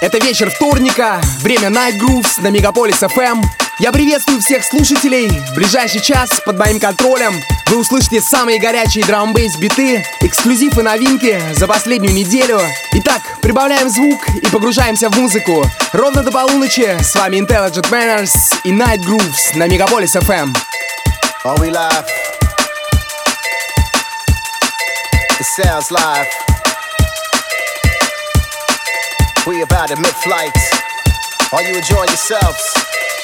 Это вечер вторника, время Night Grooves на Мегаполис FM. Я приветствую всех слушателей. В ближайший час под моим контролем вы услышите самые горячие драм биты, эксклюзив и новинки за последнюю неделю. Итак, прибавляем звук и погружаемся в музыку. Ровно до полуночи с вами Intelligent Manners и Night Grooves на Мегаполис FM. Are we live? It sounds live. We about to mid flight. Are you enjoying yourselves?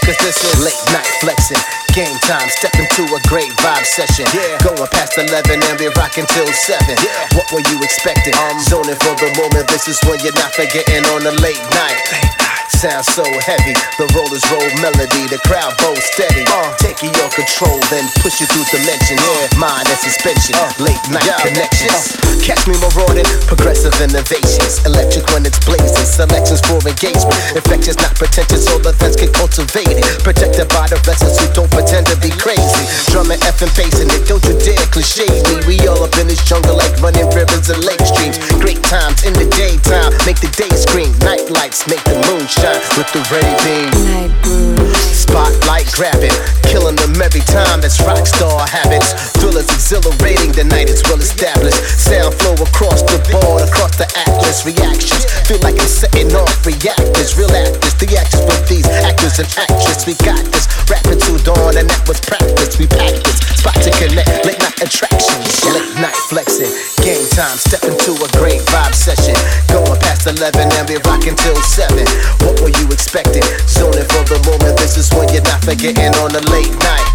Cause this is late night flexing. Game time, step into a great vibe session. Yeah. Going past 11 and we rocking till 7. Yeah. What were you expecting? I'm zoning for the moment. This is when you're not forgetting on a late night. Late night. Sounds so heavy, the rollers roll melody, the crowd bows steady. Uh, taking your control, then push you through dimension. Yeah, mind and suspension, uh, late night yeah. connections. Uh, catch me marauding, progressive innovations, electric when it's blazing, selections for engagement. Infectious, not pretentious, all the fence can cultivate it. Protected by the vessels who don't pretend to be crazy. Drumming, F and pacing it, don't you dare cliche me. We all up in this jungle like running rivers and lake streams. Great times in the daytime, make the day scream. Night lights make the moon shine with the ray beam. Spotlight grabbing, killing them every time. That's rock star habits. Thrillers exhilarating, the night is well established. Sound flow across the board, across the atlas. Reactions feel like I'm setting off reactors. Real actors, the actors with these actors and actresses. We got this. Rapping to dawn, and that was practice. We packed this spot to connect. Late night attractions, late night flexing. Game time, step into a great vibe session. Going past 11 and we rocking till 7. What were you expecting? Zoning for the moment, this is when you're not forgetting on a late night.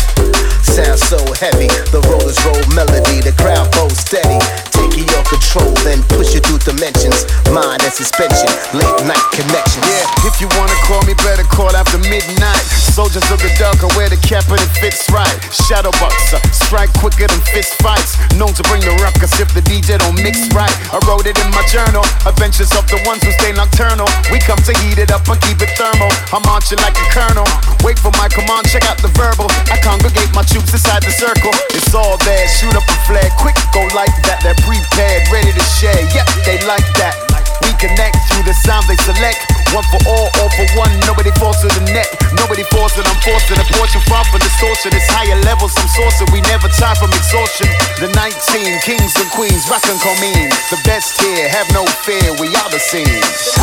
Sounds so heavy, the rollers roll melody, the crowd goes steady. Taking your control, then push you through dimensions. Mind and suspension, late night connection. Yeah, if you wanna call me, better call after midnight. Soldiers of the dark, I wear the cap and it fits right. Shadow boxer, strike quicker than fist fights. Known to bring the ruckus if the DJ don't mix right. I wrote it in my journal. Adventures of the ones who stay nocturnal. We come to heat it up and keep it thermal. I'm marching like a colonel. Wait for my command, check out the verbal. I congregate my troops inside the circle. It's all there, shoot up a flare. Quick, go like that. They're prepared, ready to share. Yep, they like that. We connect through the sounds they select. One for all, all for one. Nobody falls to the net. Nobody falls and I'm forcing a portion far from distortion. It's higher levels, I'm. We never time from exhaustion. The 19 kings and queens, rock and mean. The best here, have no fear, we are the scene.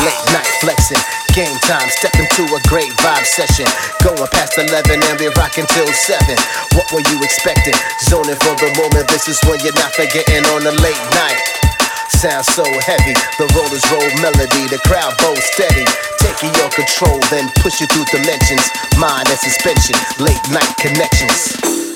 Late night flexing, game time, step into a great vibe session. Going past 11 and we rocking till 7. What were you expecting? Zoning for the moment, this is when you're not forgetting on a late night. Sounds so heavy, the rollers roll melody, the crowd bows steady. Taking your control, then push you through dimensions. Mind and suspension, late night connections.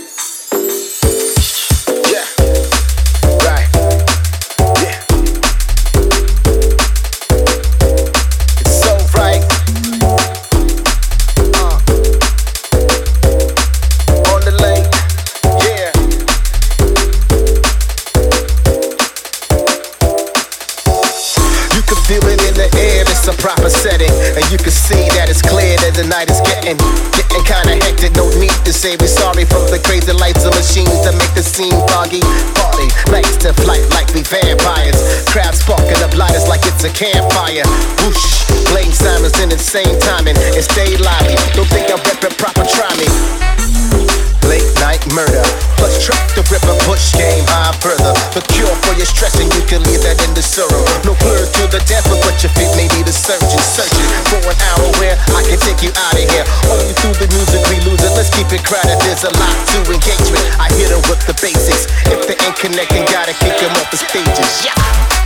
A proper setting. And you can see that it's clear that the night is getting, getting kinda hectic. No need to say we're sorry from the crazy lights and machines that make the scene foggy. Party, lights to flight like we vampires. Crowd sparking up lighters like it's a campfire. Whoosh, Blame Simons in insane timing and stay lively. Don't think I rep it proper, try me. Late night murder. Plus track the ripper, push game high further. The cure for your stress and you can leave that in the serum. No blur to the death, but your feet may need a surgeon. Searching for an hour where I can take you out of here. Only through the music we lose it. Let's keep it crowded. There's a lot to engage with. I hit them with the basics. If they ain't connecting, gotta kick them off the stages. Yeah.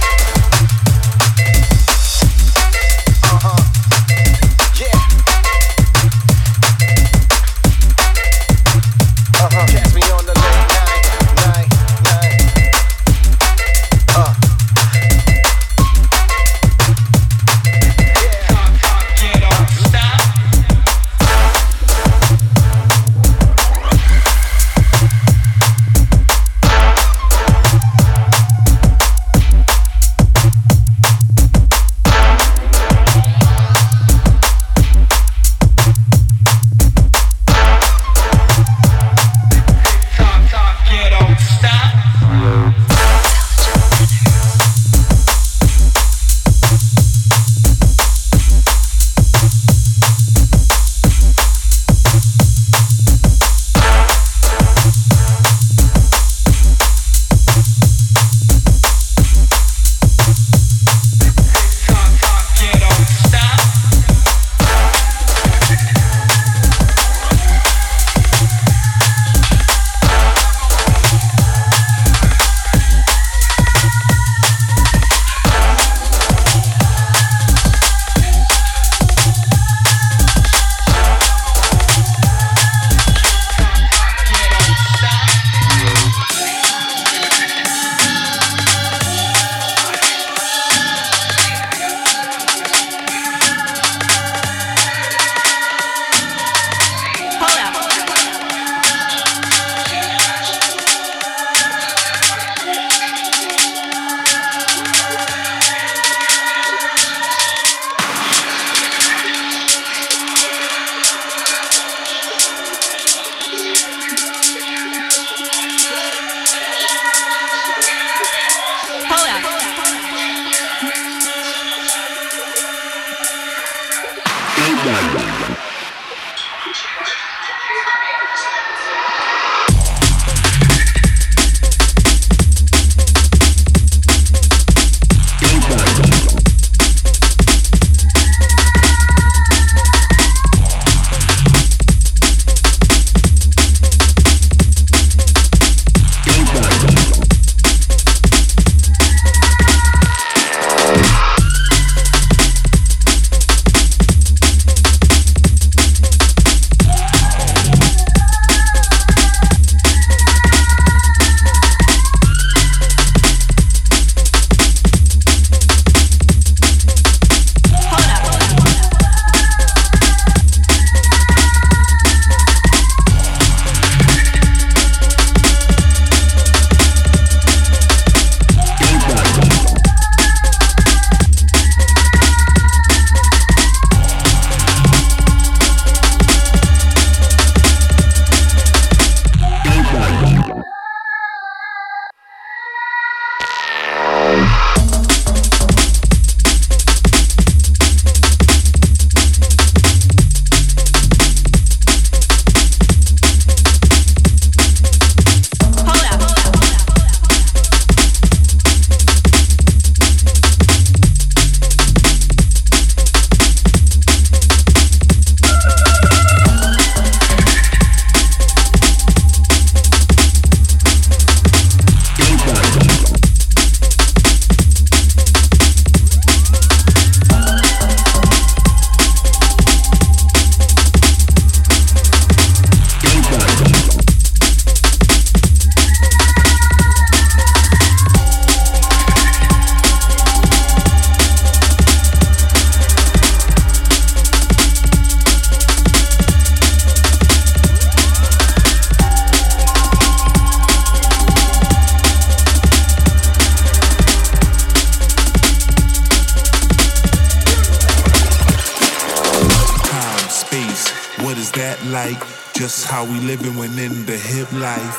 The hip life.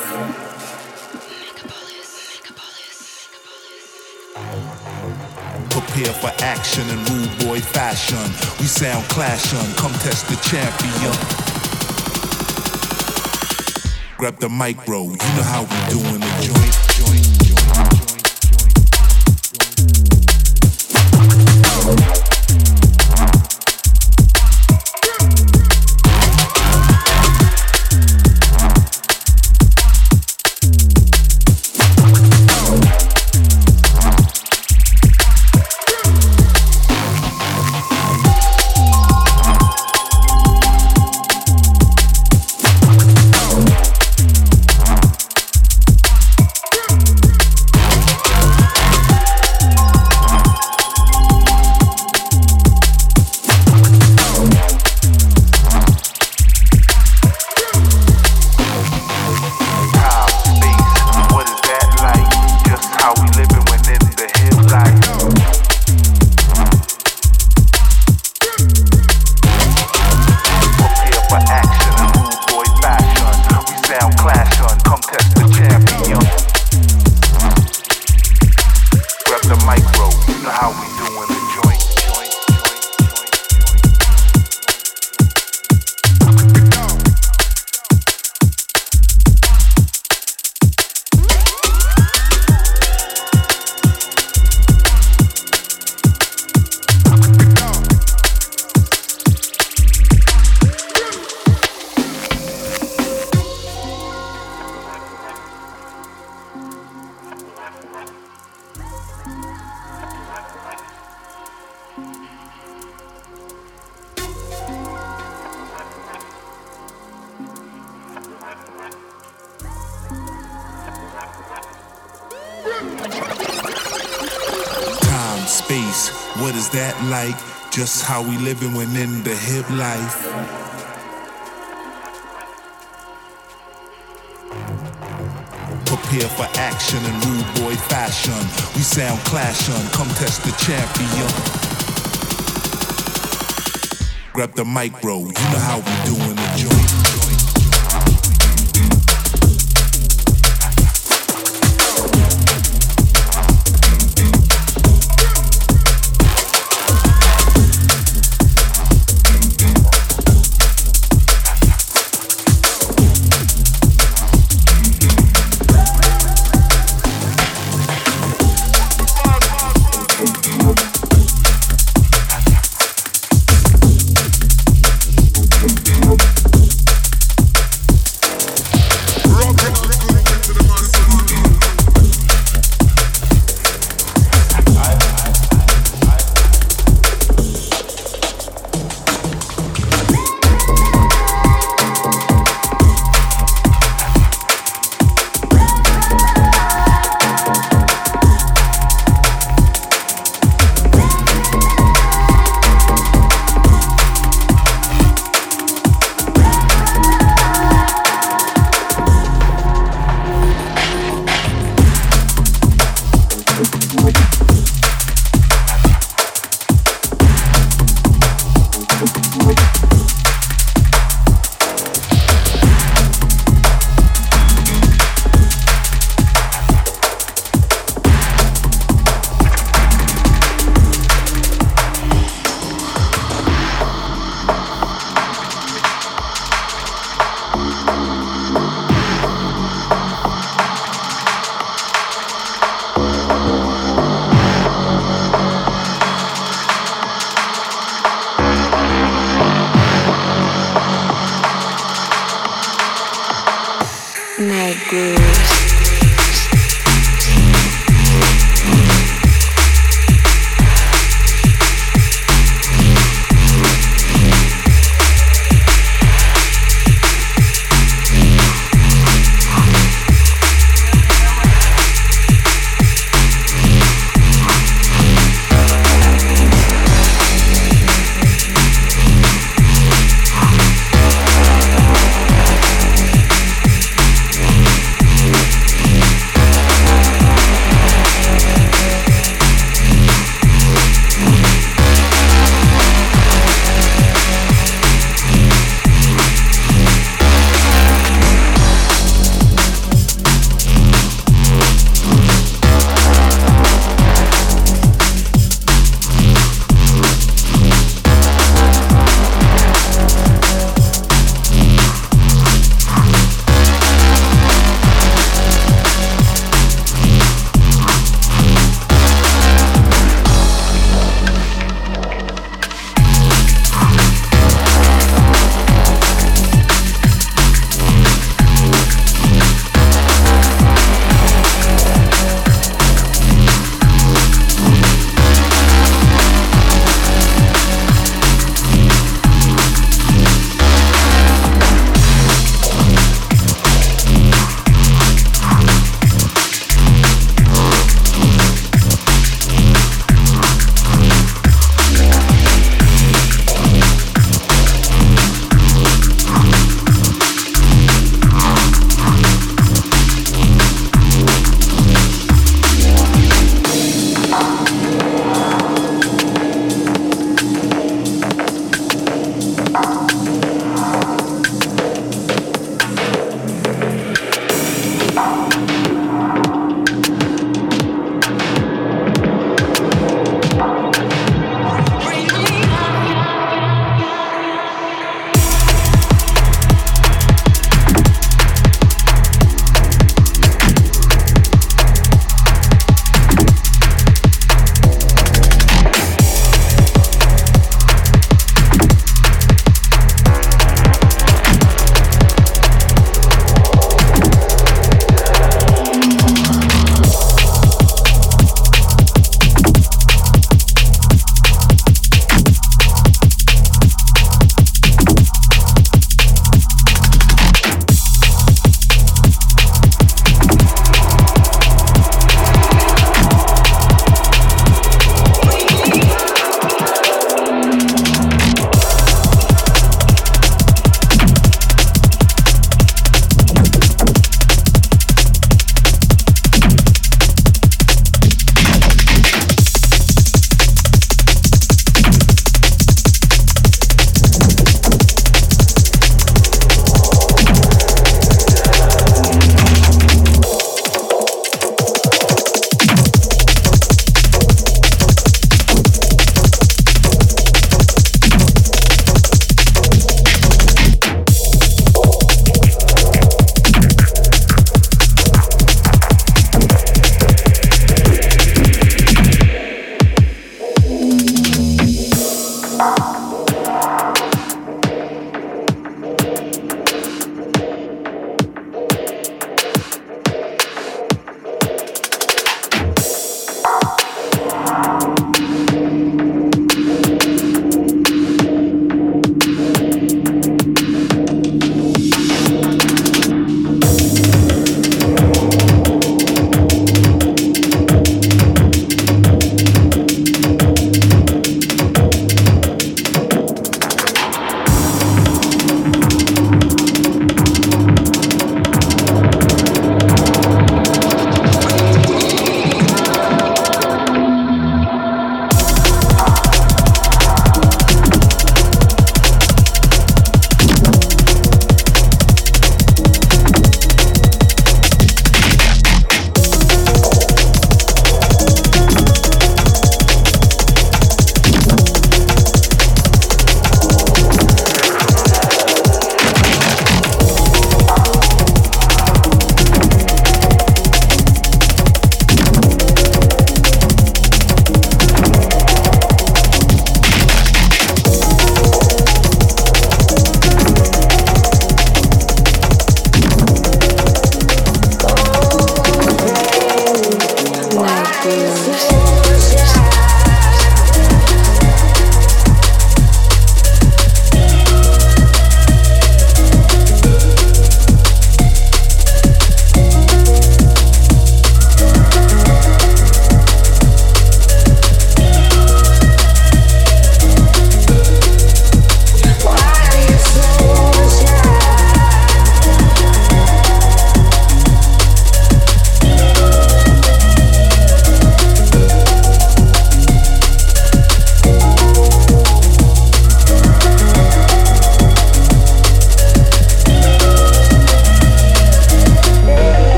Prepare for action in rude boy fashion. We sound clashin, come test the champion. Grab the mic, bro. You know how we doing the joint. Just how we living when in the hip life. Prepare for action in rude boy fashion. We sound clashing, come test the champion. Grab the micro, you know how we doing the joint.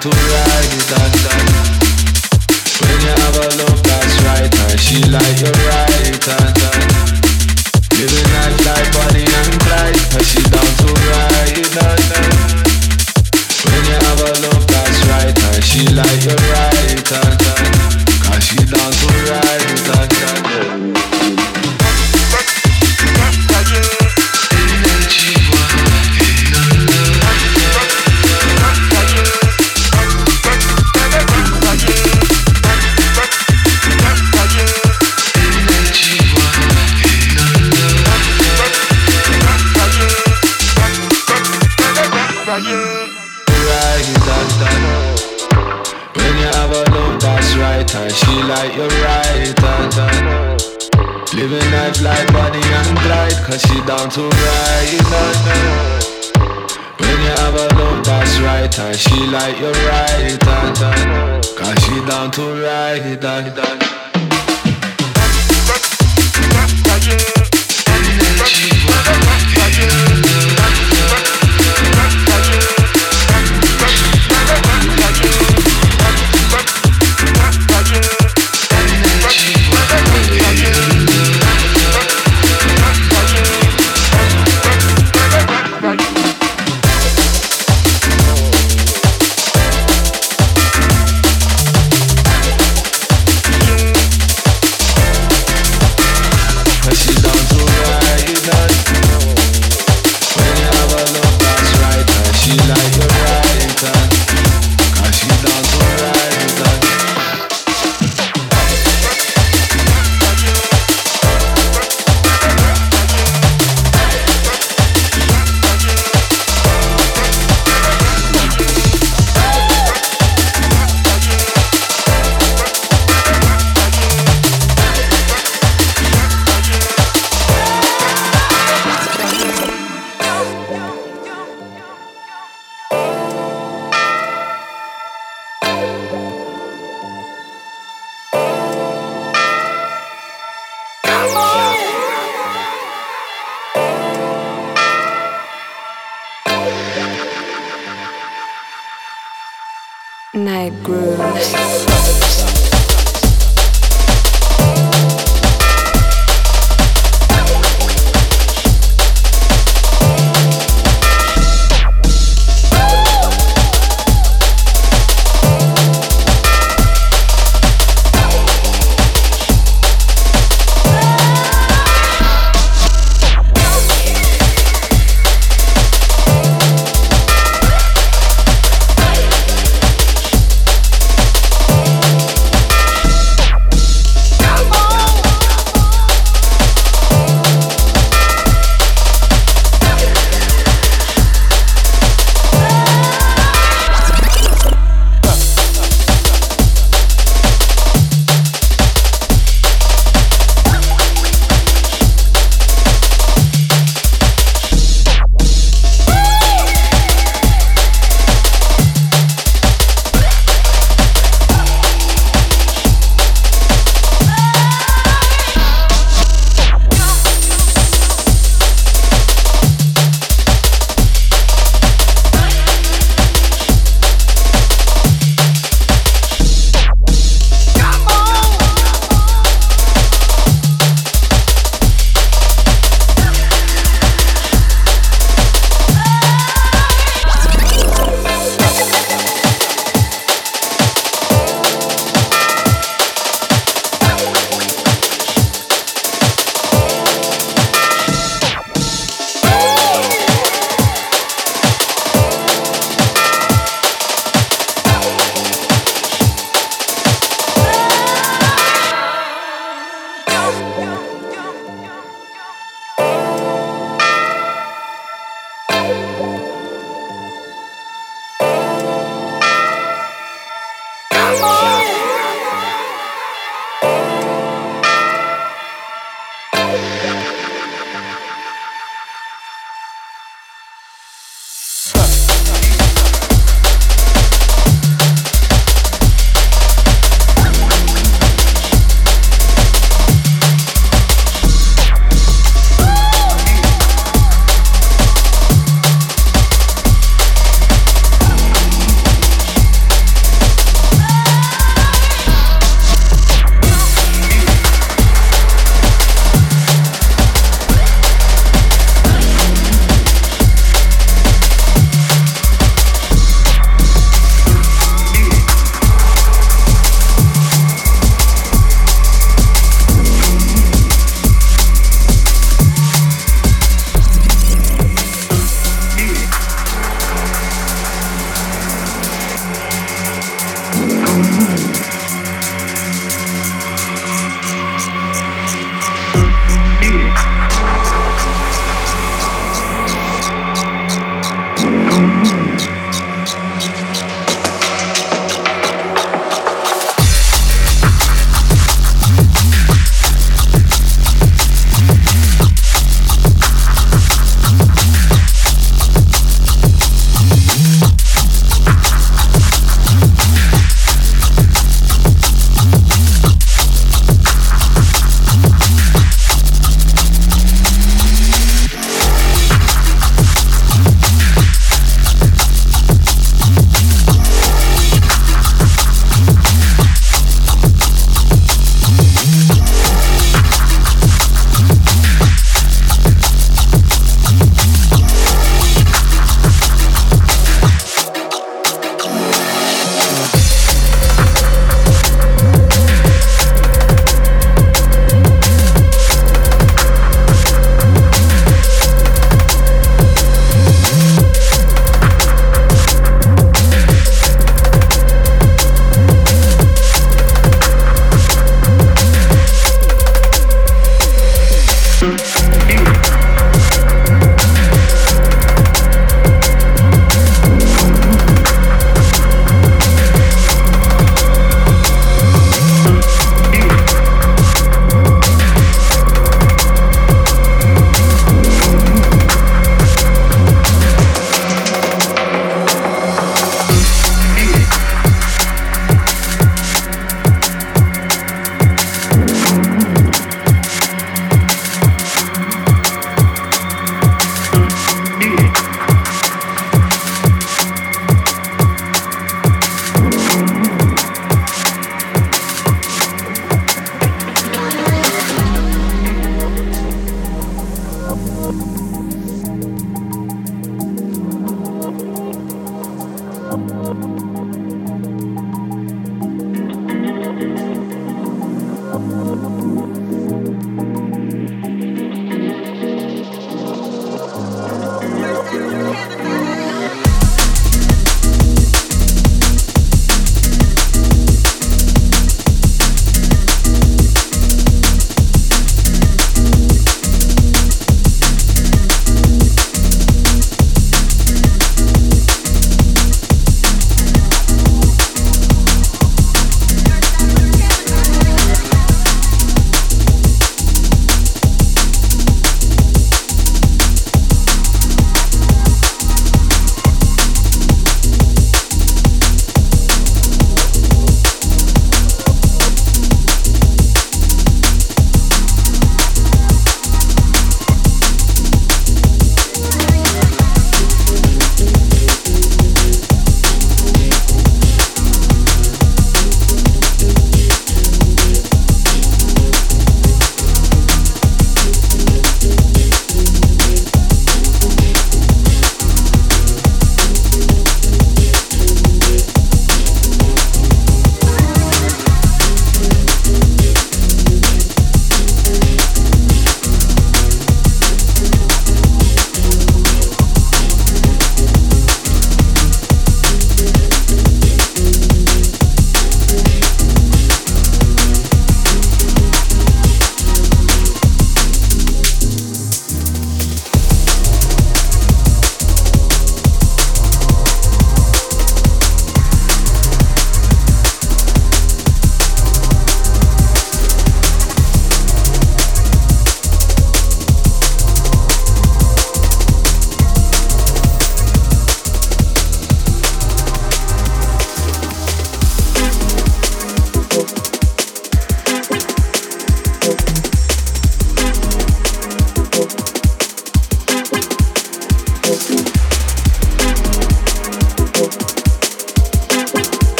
To natura di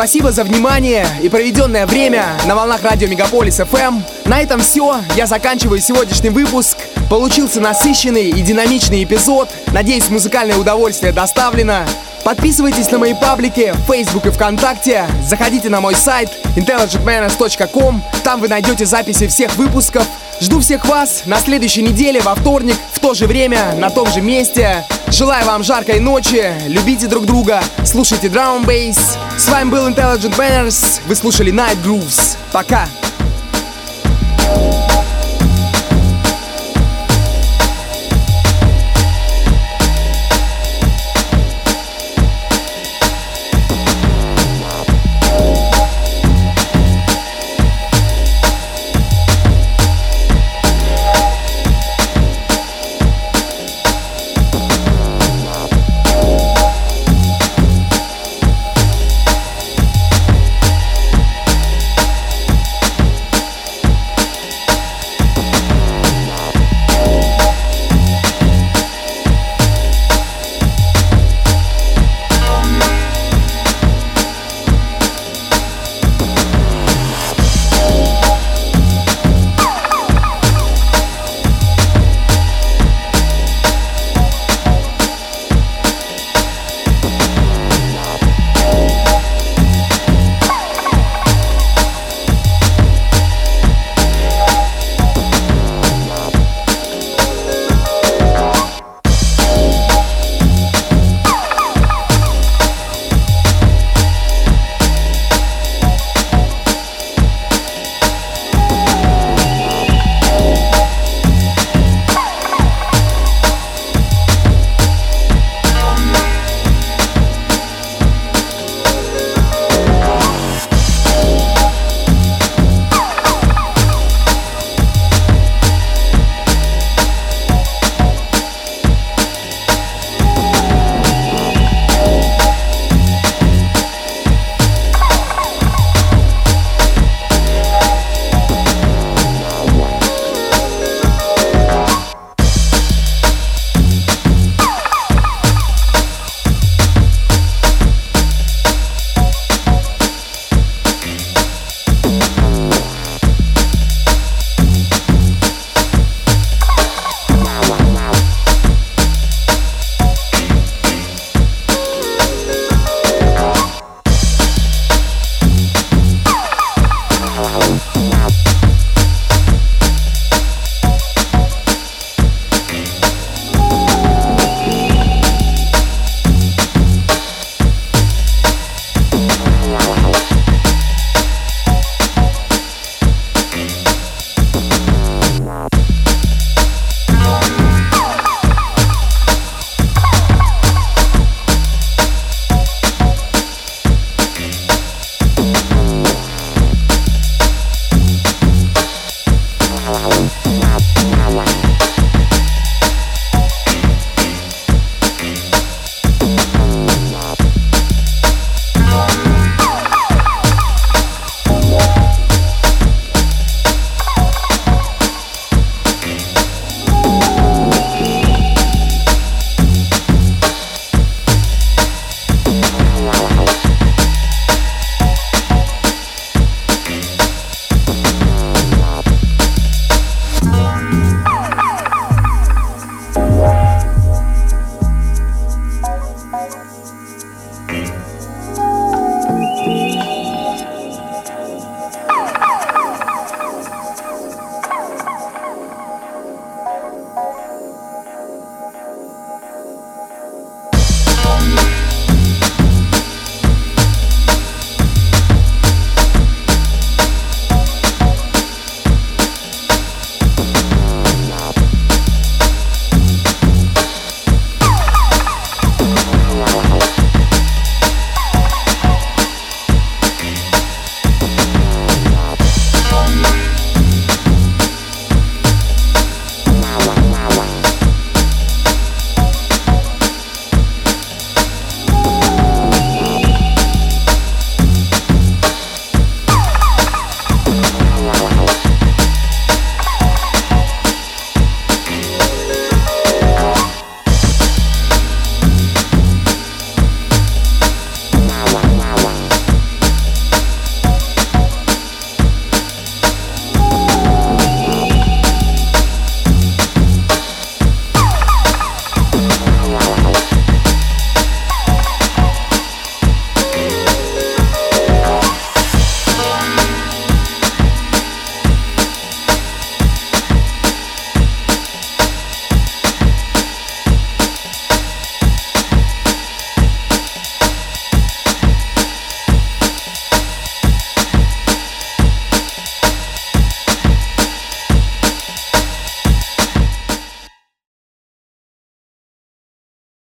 спасибо за внимание и проведенное время на волнах радио Мегаполис FM. На этом все. Я заканчиваю сегодняшний выпуск. Получился насыщенный и динамичный эпизод. Надеюсь, музыкальное удовольствие доставлено. Подписывайтесь на мои паблики в Facebook и ВКонтакте. Заходите на мой сайт intelligentmanners.com. Там вы найдете записи всех выпусков. Жду всех вас на следующей неделе во вторник в то же время, на том же месте. Желаю вам жаркой ночи, любите друг друга, слушайте Drum Bass. С вами был Intelligent Manners, вы слушали Night Grooves. Пока!